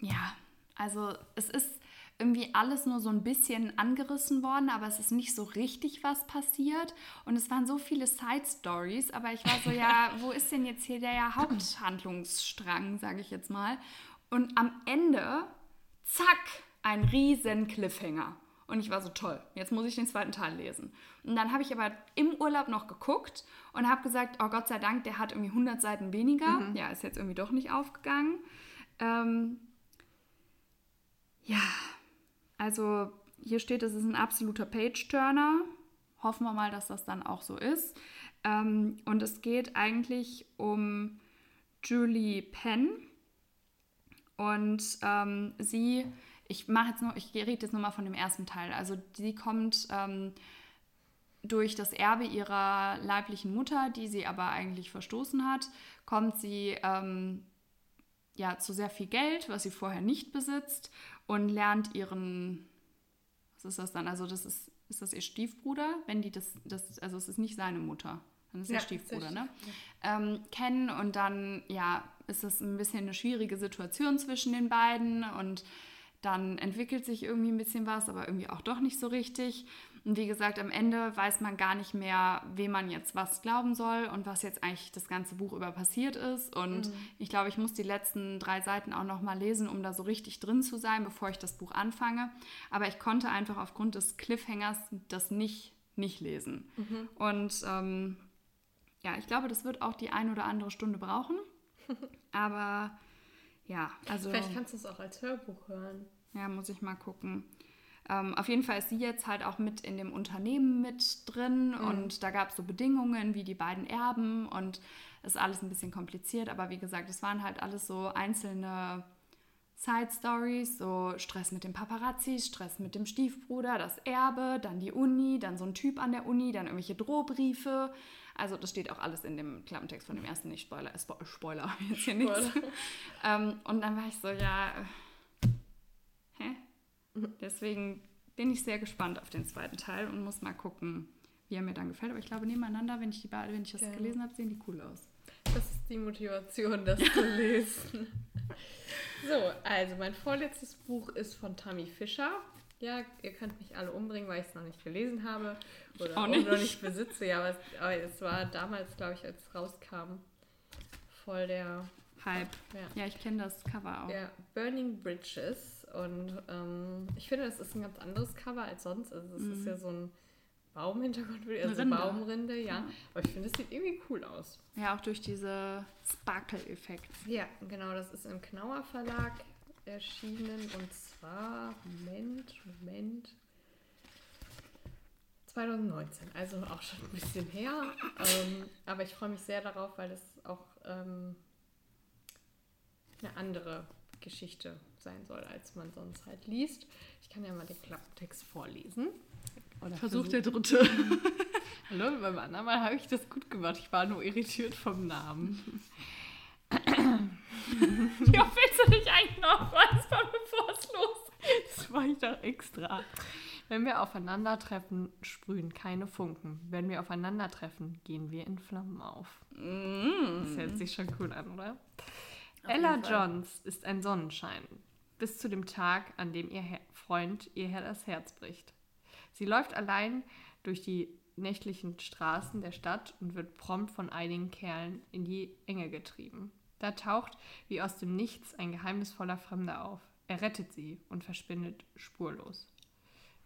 ja, also es ist irgendwie alles nur so ein bisschen angerissen worden, aber es ist nicht so richtig was passiert. Und es waren so viele Side-Stories, aber ich war so, ja, wo ist denn jetzt hier der Haupthandlungsstrang, sage ich jetzt mal. Und am Ende, zack, ein riesen Cliffhanger. Und ich war so toll, jetzt muss ich den zweiten Teil lesen. Und dann habe ich aber im Urlaub noch geguckt und habe gesagt, oh Gott sei Dank, der hat irgendwie 100 Seiten weniger. Ja, ist jetzt irgendwie doch nicht aufgegangen. Ähm, ja, also hier steht, es ist ein absoluter Page-Turner. Hoffen wir mal, dass das dann auch so ist. Ähm, und es geht eigentlich um Julie Penn. Und ähm, sie, ich mache jetzt nur, ich rede jetzt nur mal von dem ersten Teil. Also sie kommt ähm, durch das Erbe ihrer leiblichen Mutter, die sie aber eigentlich verstoßen hat, kommt sie ähm, ja, zu sehr viel Geld, was sie vorher nicht besitzt und lernt ihren, was ist das dann? Also das ist, ist das ihr Stiefbruder? Wenn die das, das also es ist nicht seine Mutter, dann ist Ja, ihr Stiefbruder, ist ne? Ähm, kennen und dann, ja, ist es ein bisschen eine schwierige Situation zwischen den beiden und dann entwickelt sich irgendwie ein bisschen was, aber irgendwie auch doch nicht so richtig. Und wie gesagt, am Ende weiß man gar nicht mehr, wem man jetzt was glauben soll und was jetzt eigentlich das ganze Buch über passiert ist. Und mhm. ich glaube, ich muss die letzten drei Seiten auch noch mal lesen, um da so richtig drin zu sein, bevor ich das Buch anfange. Aber ich konnte einfach aufgrund des Cliffhangers das nicht, nicht lesen. Mhm. Und ähm, ja, ich glaube, das wird auch die ein oder andere Stunde brauchen. Aber ja, also. Vielleicht kannst du es auch als Hörbuch hören. Ja, muss ich mal gucken. Ähm, auf jeden Fall ist sie jetzt halt auch mit in dem Unternehmen mit drin mhm. und da gab es so Bedingungen wie die beiden Erben und ist alles ein bisschen kompliziert, aber wie gesagt, es waren halt alles so einzelne Side Stories, so Stress mit dem Paparazzi, Stress mit dem Stiefbruder, das Erbe, dann die Uni, dann so ein Typ an der Uni, dann irgendwelche Drohbriefe. Also das steht auch alles in dem Klappentext von dem ersten, nicht Spoiler, äh, Spo Spoiler, jetzt hier nichts. ähm, und dann war ich so, ja? Deswegen bin ich sehr gespannt auf den zweiten Teil und muss mal gucken, wie er mir dann gefällt. Aber ich glaube, nebeneinander, wenn ich, die, wenn ich das ja. gelesen habe, sehen die cool aus. Das ist die Motivation, das zu lesen. so, also mein vorletztes Buch ist von Tammy Fischer. Ja, ihr könnt mich alle umbringen, weil ich es noch nicht gelesen habe oder auch nicht. noch nicht besitze. Ja, aber es, aber es war damals, glaube ich, als es rauskam, voll der Hype. Ja, ja ich kenne das Cover auch. Ja, Burning Bridges und ähm, ich finde, das ist ein ganz anderes Cover als sonst. Also es mhm. ist ja so ein Baumhintergrund, also Rinde. Baumrinde, ja. Aber ich finde, es sieht irgendwie cool aus. Ja, auch durch diese Sparkle-Effekt. Ja, genau, das ist im Knauer Verlag erschienen und zwar, Moment, Moment, 2019, also auch schon ein bisschen her. ähm, aber ich freue mich sehr darauf, weil es auch ähm, eine andere Geschichte sein soll, als man sonst halt liest. Ich kann ja mal den Klappentext vorlesen. Oder Versuch der dritte. Hallo, beim anderen Mal habe ich das gut gemacht. Ich war nur irritiert vom Namen. ja, willst du nicht eigentlich noch was, bevor es losgeht? Das mache ich doch extra. Wenn wir aufeinandertreffen, sprühen keine Funken. Wenn wir aufeinandertreffen, gehen wir in Flammen auf. Mm. Das hört sich schon cool an, oder? Auf Ella Johns ist ein Sonnenschein bis zu dem Tag, an dem ihr Freund ihr das Herz bricht. Sie läuft allein durch die nächtlichen Straßen der Stadt und wird prompt von einigen Kerlen in die Enge getrieben. Da taucht wie aus dem Nichts ein geheimnisvoller Fremder auf. Er rettet sie und verschwindet spurlos.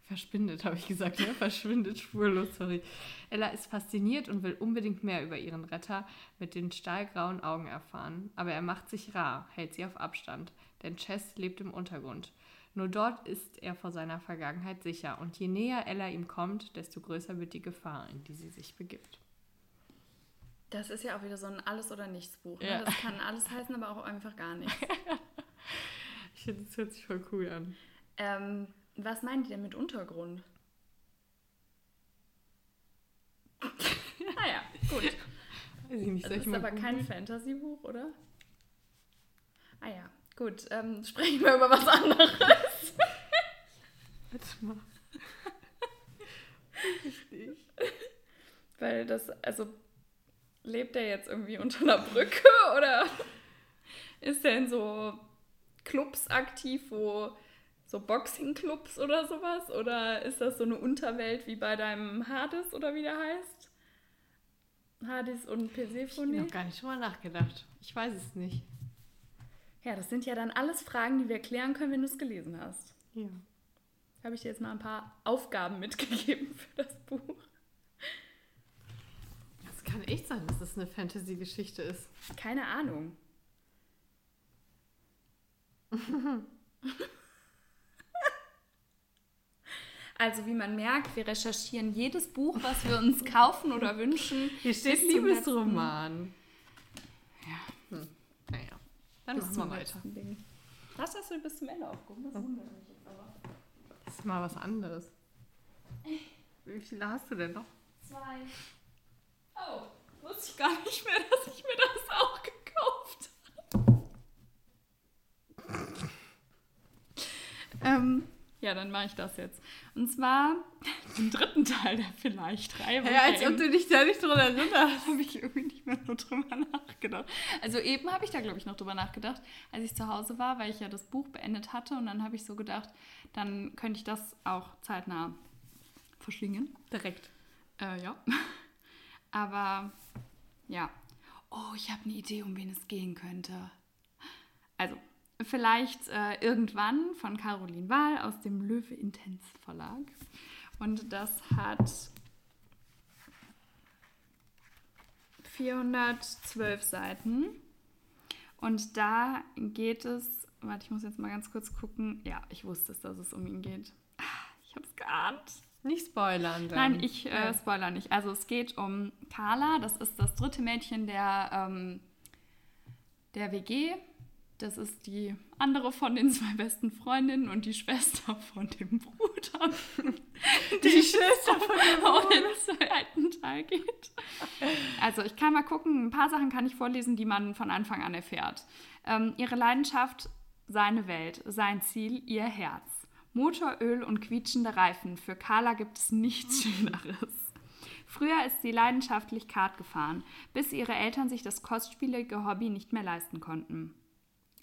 Verschwindet, habe ich gesagt, ne? Verschwindet spurlos, sorry. Ella ist fasziniert und will unbedingt mehr über ihren Retter mit den stahlgrauen Augen erfahren. Aber er macht sich rar, hält sie auf Abstand denn Chess lebt im Untergrund. Nur dort ist er vor seiner Vergangenheit sicher und je näher Ella ihm kommt, desto größer wird die Gefahr, in die sie sich begibt. Das ist ja auch wieder so ein Alles- oder Nichts-Buch. Ne? Ja. Das kann alles heißen, aber auch einfach gar nichts. ich finde, das hört sich voll cool an. Ähm, was meinen die denn mit Untergrund? naja, gut. Weiß ich nicht, das ist aber kein Fantasy-Buch, oder? Ah ja, Gut, ähm, sprechen wir über was anderes. Warte mal. Richtig. Weil das, also lebt er jetzt irgendwie unter einer Brücke oder ist er in so Clubs aktiv, wo so Boxing-Clubs oder sowas? Oder ist das so eine Unterwelt wie bei deinem Hades oder wie der heißt? Hades und Persephone? Ich habe gar nicht schon mal nachgedacht. Ich weiß es nicht. Ja, das sind ja dann alles Fragen, die wir klären können, wenn du es gelesen hast. Ja. Habe ich dir jetzt mal ein paar Aufgaben mitgegeben für das Buch. Das kann echt sein, dass das eine Fantasy-Geschichte ist. Keine Ahnung. Also wie man merkt, wir recherchieren jedes Buch, was wir uns kaufen oder wünschen. Hier steht Liebesroman. Dann bis machen wir weiter. Ding. Was hast du bis zum Ende aufgehoben? Das wundert mich jetzt aber. Das ist mal was anderes. Wie viele hast du denn noch? Zwei. Oh, wusste ich gar nicht mehr, dass ich mir das auch gekauft habe. ähm, Ja, dann mache ich das jetzt. Und zwar den dritten Teil der vielleicht drei. Ja, als ob du dich da nicht dran erinnerst. habe ich irgendwie nicht mehr so drüber nachgedacht. Also eben habe ich da, glaube ich, noch drüber nachgedacht, als ich zu Hause war, weil ich ja das Buch beendet hatte. Und dann habe ich so gedacht, dann könnte ich das auch zeitnah verschlingen. Direkt. Äh, ja. Aber ja. Oh, ich habe eine Idee, um wen es gehen könnte. Also, vielleicht äh, irgendwann von Caroline Wahl aus dem Löwe Intens Verlag. Und das hat 412 Seiten. Und da geht es, warte, ich muss jetzt mal ganz kurz gucken. Ja, ich wusste es, dass es um ihn geht. Ah, Ich habe es geahnt. Nicht spoilern. Dann. Nein, ich äh, spoiler nicht. Also es geht um Carla, das ist das dritte Mädchen der, ähm, der WG. Das ist die andere von den zwei besten Freundinnen und die Schwester von dem Bruder. Die Schwester von dem um den zweiten Teil geht. Also ich kann mal gucken, ein paar Sachen kann ich vorlesen, die man von Anfang an erfährt. Ähm, ihre Leidenschaft, seine Welt, sein Ziel, ihr Herz. Motoröl und quietschende Reifen. Für Carla gibt es nichts Schöneres. Früher ist sie leidenschaftlich Kart gefahren, bis ihre Eltern sich das kostspielige Hobby nicht mehr leisten konnten.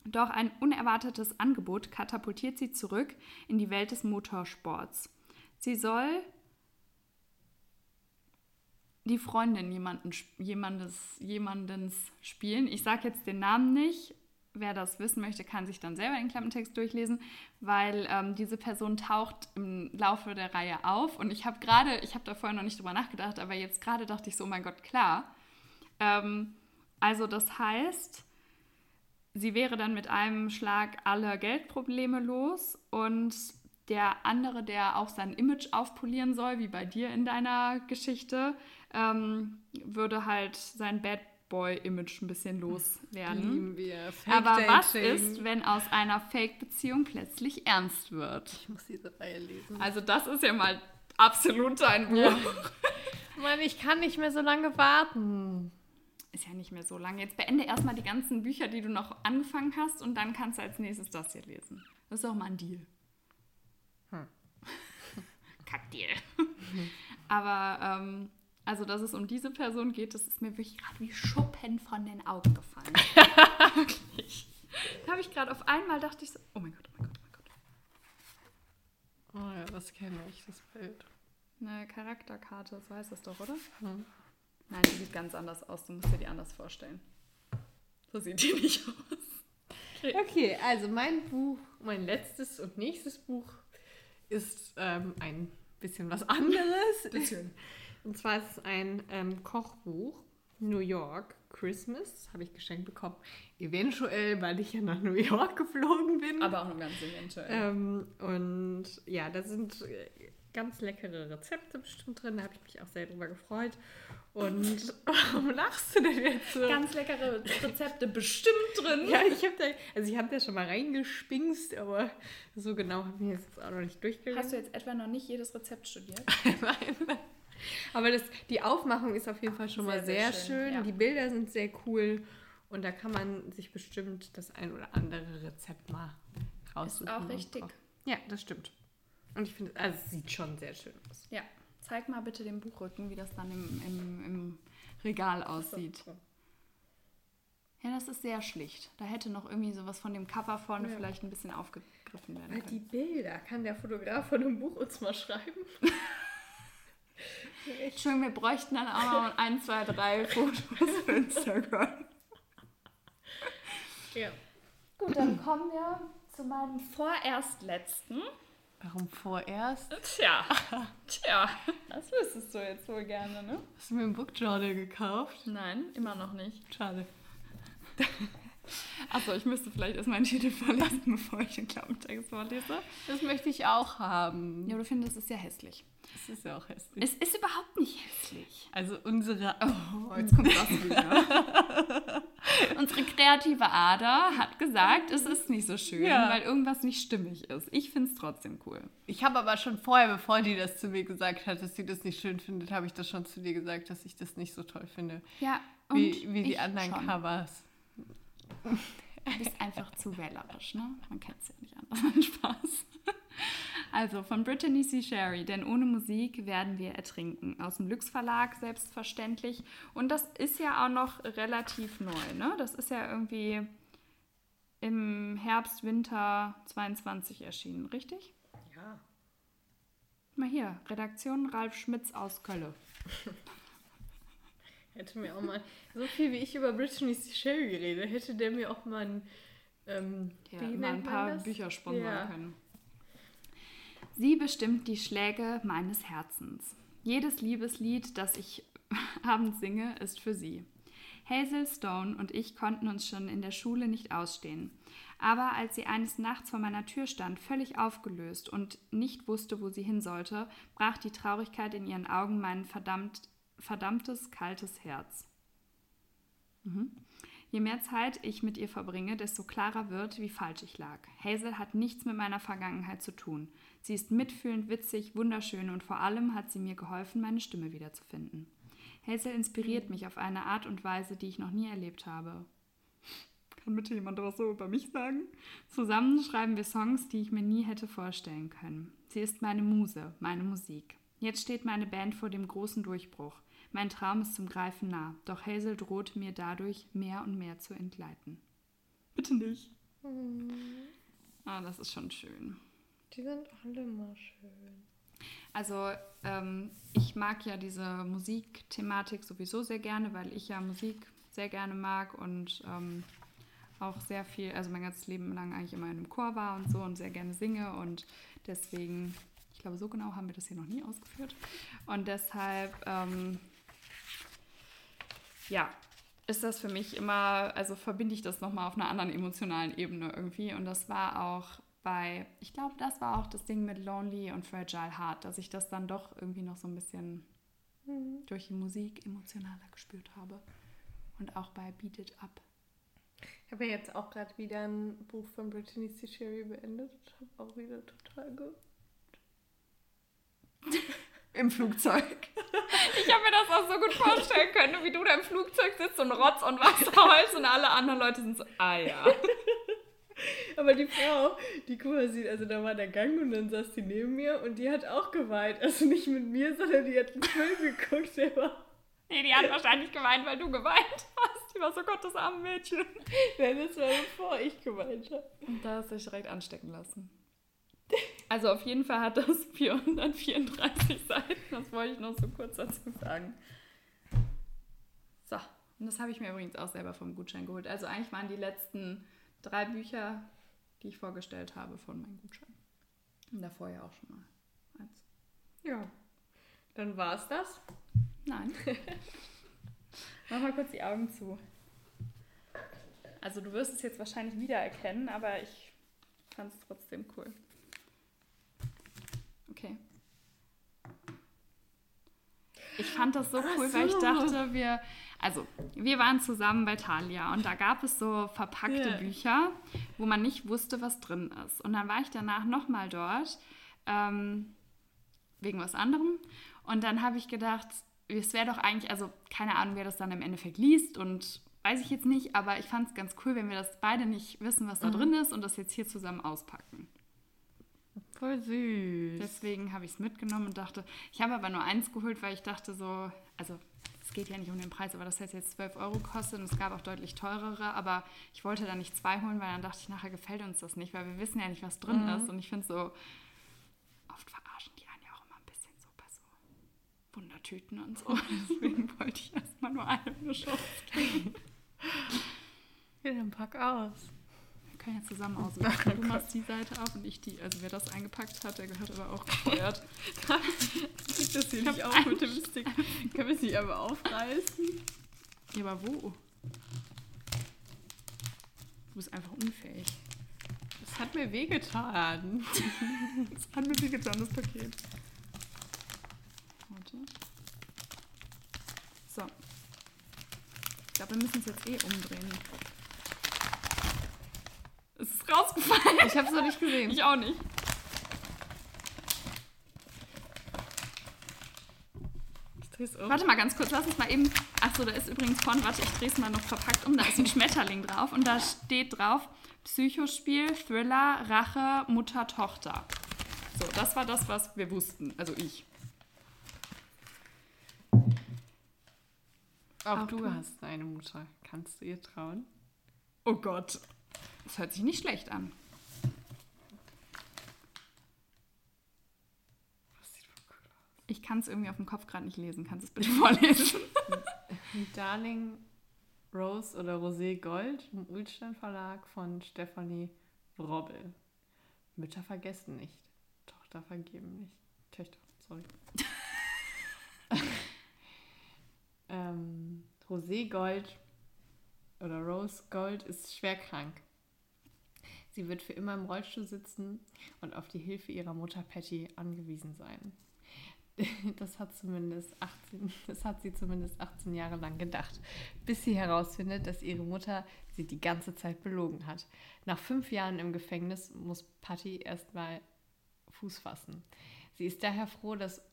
Doch ein unerwartetes Angebot katapultiert sie zurück in die Welt des Motorsports. Sie soll die Freundin jemanden, jemandes, jemandens spielen. Ich sage jetzt den Namen nicht. Wer das wissen möchte, kann sich dann selber den Klappentext durchlesen, weil ähm, diese Person taucht im Laufe der Reihe auf. Und ich habe gerade, ich habe da vorher noch nicht drüber nachgedacht, aber jetzt gerade dachte ich so, oh mein Gott, klar. Ähm, also das heißt, sie wäre dann mit einem Schlag alle Geldprobleme los und der andere, der auch sein Image aufpolieren soll, wie bei dir in deiner Geschichte, ähm, würde halt sein Bad Boy-Image ein bisschen loswerden. Lieben wir. Aber was Fake-Dating. ist, wenn aus einer Fake-Beziehung plötzlich ernst wird? Ich muss diese Reihe lesen. Also das ist ja mal absolut dein Buch. Ja. Mann, ich kann nicht mehr so lange warten. Ist ja nicht mehr so lange. Jetzt beende erstmal die ganzen Bücher, die du noch angefangen hast und dann kannst du als nächstes das hier lesen. Das ist auch mal ein Deal. Hm. Kackdeal. Aber ähm, also, dass es um diese Person geht, das ist mir wirklich gerade wie Schuppen von den Augen gefallen. wirklich. Da habe ich gerade auf einmal dachte ich so, oh mein Gott, oh mein Gott, oh mein Gott. Oh ja, das kenne ich, das Bild. Eine Charakterkarte, so heißt das doch, oder? Hm. Nein, die sieht ganz anders aus. Du musst dir die anders vorstellen. So sieht die nicht aus. Okay, also mein Buch, mein letztes und nächstes Buch ist ähm, ein bisschen was anderes. Bisschen. Und zwar ist es ein ähm, Kochbuch, New York Christmas, habe ich geschenkt bekommen. Eventuell, weil ich ja nach New York geflogen bin. Aber auch nur ganz eventuell. Ähm, und ja, da sind ganz leckere Rezepte bestimmt drin. Da habe ich mich auch sehr drüber gefreut. Und warum lachst du denn jetzt so? Ganz leckere Rezepte bestimmt drin. ja, ich habe da, also ich habe da schon mal reingespingst, aber so genau habe ich mir jetzt auch noch nicht durchgelesen. Hast du jetzt etwa noch nicht jedes Rezept studiert? Nein. Aber das, die Aufmachung ist auf jeden Fall schon mal Sehr, sehr, sehr schön. schön, ja. Die Bilder sind sehr cool. Und da kann man sich bestimmt das ein oder andere Rezept mal raussuchen. auch und richtig. Ja, das stimmt. Und ich finde, also es sieht schon sehr schön aus. Ja. Zeig mal bitte den Buchrücken, wie das dann im, im, im Regal aussieht. Ja, das ist sehr schlicht. Da hätte noch irgendwie sowas von dem Cover vorne Ja. vielleicht ein bisschen aufgegriffen werden Weil können. die Bilder, kann der Fotograf von dem Buch uns mal schreiben? Entschuldigung, wir bräuchten dann auch noch ein, zwei, drei Fotos für Instagram. Ja. Gut, dann kommen wir zu meinem vorerst letzten. Warum vorerst? Tja, tja, das wüsstest du jetzt wohl gerne, ne? Hast du mir ein Book Journal gekauft? Nein, immer noch nicht. Schade. Achso, ich müsste vielleicht erst meinen Titel vorlesen, bevor ich den Klappentext vorlese. Das möchte ich auch haben. Ja, du findest es ja hässlich. Das ist ja auch hässlich. Es ist überhaupt nicht hässlich. Also unsere. Oh, jetzt kommt das wieder. Unsere kreative Ader hat gesagt, es ist nicht so schön, Ja. weil irgendwas nicht stimmig ist. Ich finde es trotzdem cool. Ich habe aber schon vorher, bevor die das zu mir gesagt hat, dass sie das nicht schön findet, habe ich das schon zu dir gesagt, dass ich das nicht so toll finde. Ja, und Wie, wie die anderen schon. Covers. Du bist einfach zu wählerisch, ne? Man kennt es ja nicht anders. Spaß. Also von Brittany C. Sherry, denn ohne Musik werden wir ertrinken. Aus dem Lux Verlag, selbstverständlich. Und das ist ja auch noch relativ neu, ne? Das ist ja irgendwie im Herbst, Winter 22 erschienen, richtig? Ja. Mal hier, Redaktion Ralf Schmitz aus Kölle. Hätte mir auch mal, so viel wie ich über Brittany Sherry rede, hätte der mir auch mal ein, ähm, Ja, mal ein paar? Bücher sponsern Ja. können. Sie bestimmt die Schläge meines Herzens. Jedes Liebeslied, das ich abends singe, ist für sie. Hazel Stone und ich konnten uns schon in der Schule nicht ausstehen. Aber als sie eines Nachts vor meiner Tür stand, völlig aufgelöst und nicht wusste, wo sie hin sollte, brach die Traurigkeit in ihren Augen mein verdammt, verdammtes, kaltes Herz. Mhm. Je mehr Zeit ich mit ihr verbringe, desto klarer wird, wie falsch ich lag. Hazel hat nichts mit meiner Vergangenheit zu tun. Sie ist mitfühlend, witzig, wunderschön und vor allem hat sie mir geholfen, meine Stimme wiederzufinden. Hazel inspiriert mich auf eine Art und Weise, die ich noch nie erlebt habe. Kann bitte jemand was so über mich sagen? Zusammen schreiben wir Songs, die ich mir nie hätte vorstellen können. Sie ist meine Muse, meine Musik. Jetzt steht meine Band vor dem großen Durchbruch. Mein Traum ist zum Greifen nah, doch Hazel droht mir dadurch mehr und mehr zu entgleiten. Bitte nicht. Ah, das ist schon schön. Die sind alle mal schön. Also ähm, ich mag ja diese Musikthematik sowieso sehr gerne, weil ich ja Musik sehr gerne mag und ähm, auch sehr viel, also mein ganzes Leben lang eigentlich immer in einem Chor war und so und sehr gerne singe und deswegen, glaube, so genau haben wir das hier noch nie ausgeführt. Und deshalb, ähm, ja, ist das für mich immer, also verbinde ich das nochmal auf einer anderen emotionalen Ebene irgendwie. Und das war auch bei, ich glaube, das war auch das Ding mit Lonely und Fragile Heart, dass ich das dann doch irgendwie noch so ein bisschen durch die Musik emotionaler gespürt habe. Und auch bei Beat It Up. Ich habe ja jetzt auch gerade wieder ein Buch von Brittany C. Sherry beendet. Habe auch wieder total ge... Im Flugzeug. Ich habe mir das auch so gut vorstellen können, wie du da im Flugzeug sitzt und Rotz und Wasser heulst und alle anderen Leute sind so, ah ja. Aber die Frau, die quasi, also da war der Gang und dann saß die neben mir und die hat auch geweint. Also nicht mit mir, sondern die hat einen Film geguckt, der war... Nee, die hat wahrscheinlich geweint, weil du geweint hast. Die war so Gottes arme Mädchen. Nein, das war bevor ich geweint habe. Und da hast du dich direkt anstecken lassen. Also auf jeden Fall hat das 434 Seiten. Das wollte ich noch so kurz dazu sagen. So, und das habe ich mir übrigens auch selber vom Gutschein geholt. Also eigentlich waren die letzten drei Bücher, die ich vorgestellt habe, von meinem Gutschein. Und davor ja auch schon mal eins. Ja. Dann war's das. Nein. Mach mal kurz die Augen zu. Also du wirst es jetzt wahrscheinlich wiedererkennen, aber ich fand es trotzdem cool. Okay. Ich fand das so cool, weil ich so. dachte, wir, also wir waren zusammen bei Thalia und da gab es so verpackte Ja. Bücher, wo man nicht wusste, was drin ist. Und dann war ich danach nochmal dort, ähm, wegen was anderem. Und dann habe ich gedacht, es wäre doch eigentlich, also keine Ahnung, wer das dann im Endeffekt liest und weiß ich jetzt nicht, aber ich fand es ganz cool, wenn wir das beide nicht wissen, was da drin ist und das jetzt hier zusammen auspacken. Voll süß. Deswegen habe ich es mitgenommen und dachte, ich habe aber nur eins geholt, weil ich dachte so, also es geht ja nicht um den Preis, aber das hätte jetzt 12 Euro gekostet und es gab auch deutlich teurere, aber ich wollte da nicht zwei holen, weil dann dachte ich, nachher gefällt uns das nicht, weil wir wissen ja nicht, was drin ist und ich finde so, oft verarschen die einen ja auch immer ein bisschen so bei so Wundertüten und so. Deswegen wollte ich erstmal nur eine Chance geben. Ja, dann pack aus. Können ja zusammen auspacken. Du machst die Seite auf und ich die. Also wer das eingepackt hat, der gehört aber auch gefeuert. Krieg das hier Ich nicht auf mit dem Stick. Können wir sie aber aufreißen? Ja, aber wo? Du bist einfach unfähig. Das hat mir wehgetan. Das hat mir getan, das Paket. Warte. So. Ich glaube, wir müssen es jetzt eh umdrehen. Rausgefallen. Ich habe es noch nicht gesehen. Ich auch nicht. Ich dreh's um. Warte mal ganz kurz, lass uns mal eben. Achso, da ist übrigens vorne, warte, ich drehe es mal noch verpackt um. Da ist ein Schmetterling drauf und da steht drauf: Psychospiel, Thriller, Rache, Mutter, Tochter. So, das war das, was wir wussten. Also ich. Auch, Auch du du. hast eine Mutter. Kannst du ihr trauen? Oh Gott. Das hört sich nicht schlecht an. Das sieht voll cool aus. Ich kann es irgendwie auf dem Kopf gerade nicht lesen. Kannst du es bitte vorlesen? Darling Rose oder Rosé Gold im Ulstein Verlag von Stefanie Wrobbel. Mütter vergessen nicht. Tochter vergeben nicht. Töchter, sorry. ähm, Rosé Gold oder Rose Gold ist schwer krank. Sie wird für immer im Rollstuhl sitzen und auf die Hilfe ihrer Mutter Patty angewiesen sein. Das hat, zumindest 18, das hat sie zumindest 18 Jahre lang gedacht, bis sie herausfindet, dass ihre Mutter sie die ganze Zeit belogen hat. Nach fünf Jahren im Gefängnis muss Patty erstmal Fuß fassen. Sie ist daher froh, dass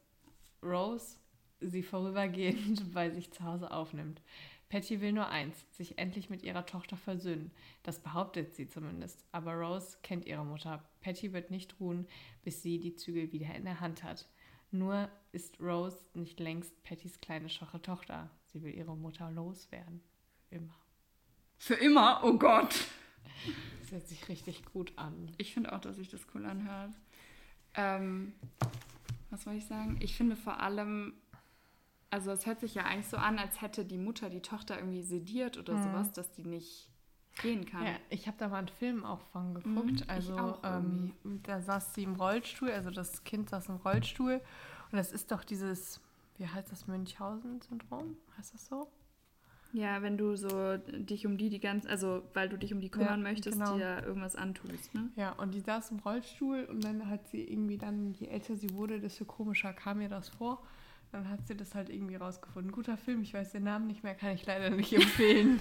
Rose sie vorübergehend bei sich zu Hause aufnimmt. Patty will nur eins, sich endlich mit ihrer Tochter versöhnen. Das behauptet sie zumindest. Aber Rose kennt ihre Mutter. Patty wird nicht ruhen, bis sie die Zügel wieder in der Hand hat. Nur ist Rose nicht längst Pattys kleine schwache Tochter. Sie will ihre Mutter loswerden. Für immer. Für immer? Oh Gott. Das hört sich richtig gut an. Ich finde auch, dass sich das cool anhört. Ähm, was soll ich sagen? Ich finde vor allem, also es hört sich ja eigentlich so an, als hätte die Mutter die Tochter irgendwie sediert oder Mhm. sowas, dass die nicht gehen kann. Ja, ich habe da mal einen Film auch von geguckt. Mhm, also ähm, da saß sie im Rollstuhl, also das Kind saß im Rollstuhl. Und das ist doch dieses, wie heißt das, Münchhausen-Syndrom? Heißt das so? Ja, wenn du so dich um die die ganze, also weil du dich um die kümmern Ja, möchtest, genau. dir irgendwas antust, ne? Ja, und die saß im Rollstuhl und dann hat sie irgendwie dann, je älter sie wurde, desto komischer kam mir das vor. Dann hat sie das halt irgendwie rausgefunden. Guter Film, ich weiß den Namen nicht mehr, kann ich leider nicht empfehlen.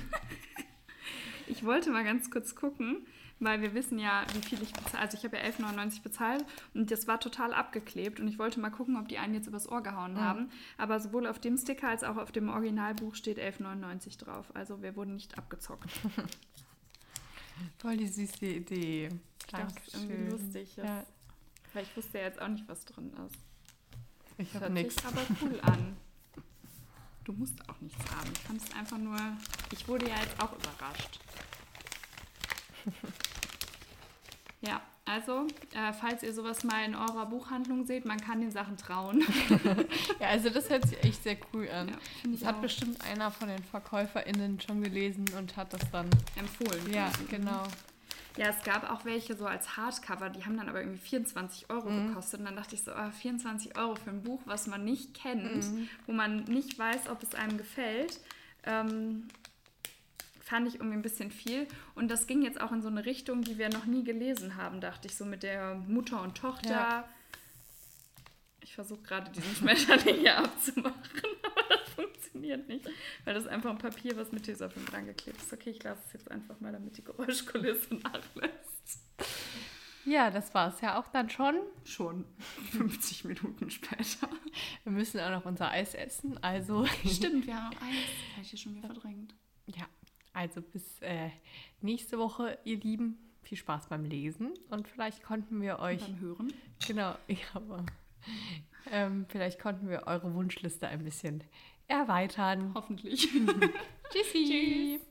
Ich wollte mal ganz kurz gucken, weil wir wissen ja, wie viel ich bezahle. Also ich habe ja 11,99 bezahlt und das war total abgeklebt und ich wollte mal gucken, ob die einen jetzt übers Ohr gehauen Mhm. haben. Aber sowohl auf dem Sticker als auch auf dem Originalbuch steht 11,99 drauf. Also wir wurden nicht abgezockt. Voll die süße Idee. Ich dachte, das ist irgendwie Dankeschön. lustig. Das, Ja, Weil ich wusste ja jetzt auch nicht, was drin ist. Ich habe hört nichts. sich aber cool an. Du musst auch nichts haben. Ich fand es einfach nur. Ich wurde ja jetzt auch überrascht. ja, also, äh, falls ihr sowas mal in eurer Buchhandlung seht, man kann den Sachen trauen. Ja, also das hört sich echt sehr cool an. Ja, Das hat auch. bestimmt einer von den VerkäuferInnen schon gelesen und hat das dann. empfohlen. Ja, quasi. genau. Ja, es gab auch welche so als Hardcover, die haben dann aber irgendwie 24 Euro Mhm. gekostet. Und dann dachte ich so, ah, 24 Euro für ein Buch, was man nicht kennt, Mhm. wo man nicht weiß, ob es einem gefällt, ähm, fand ich irgendwie ein bisschen viel. Und das ging jetzt auch in so eine Richtung, die wir noch nie gelesen haben, dachte ich, so mit der Mutter und Tochter. Ja. Ich versuche gerade diesen Schmetterling hier abzumachen, funktioniert nicht, weil das ist einfach ein Papier, was mit Tesafilm dran geklebt ist. Okay, ich lasse es jetzt einfach mal, damit die Geräuschkulisse nachlässt. Ja, das war es ja auch dann schon. Schon 50 Minuten später. Wir müssen auch noch unser Eis essen. Also, Stimmt, wir haben noch eins. Das habe ich hier schon wieder verdrängt. ja, also bis äh, nächste Woche, ihr Lieben. Viel Spaß beim Lesen und vielleicht konnten wir euch. Beim Hören. Genau, ja, aber ähm, vielleicht konnten wir eure Wunschliste ein bisschen erweitern. Hoffentlich. Tschüssi. Tschüss.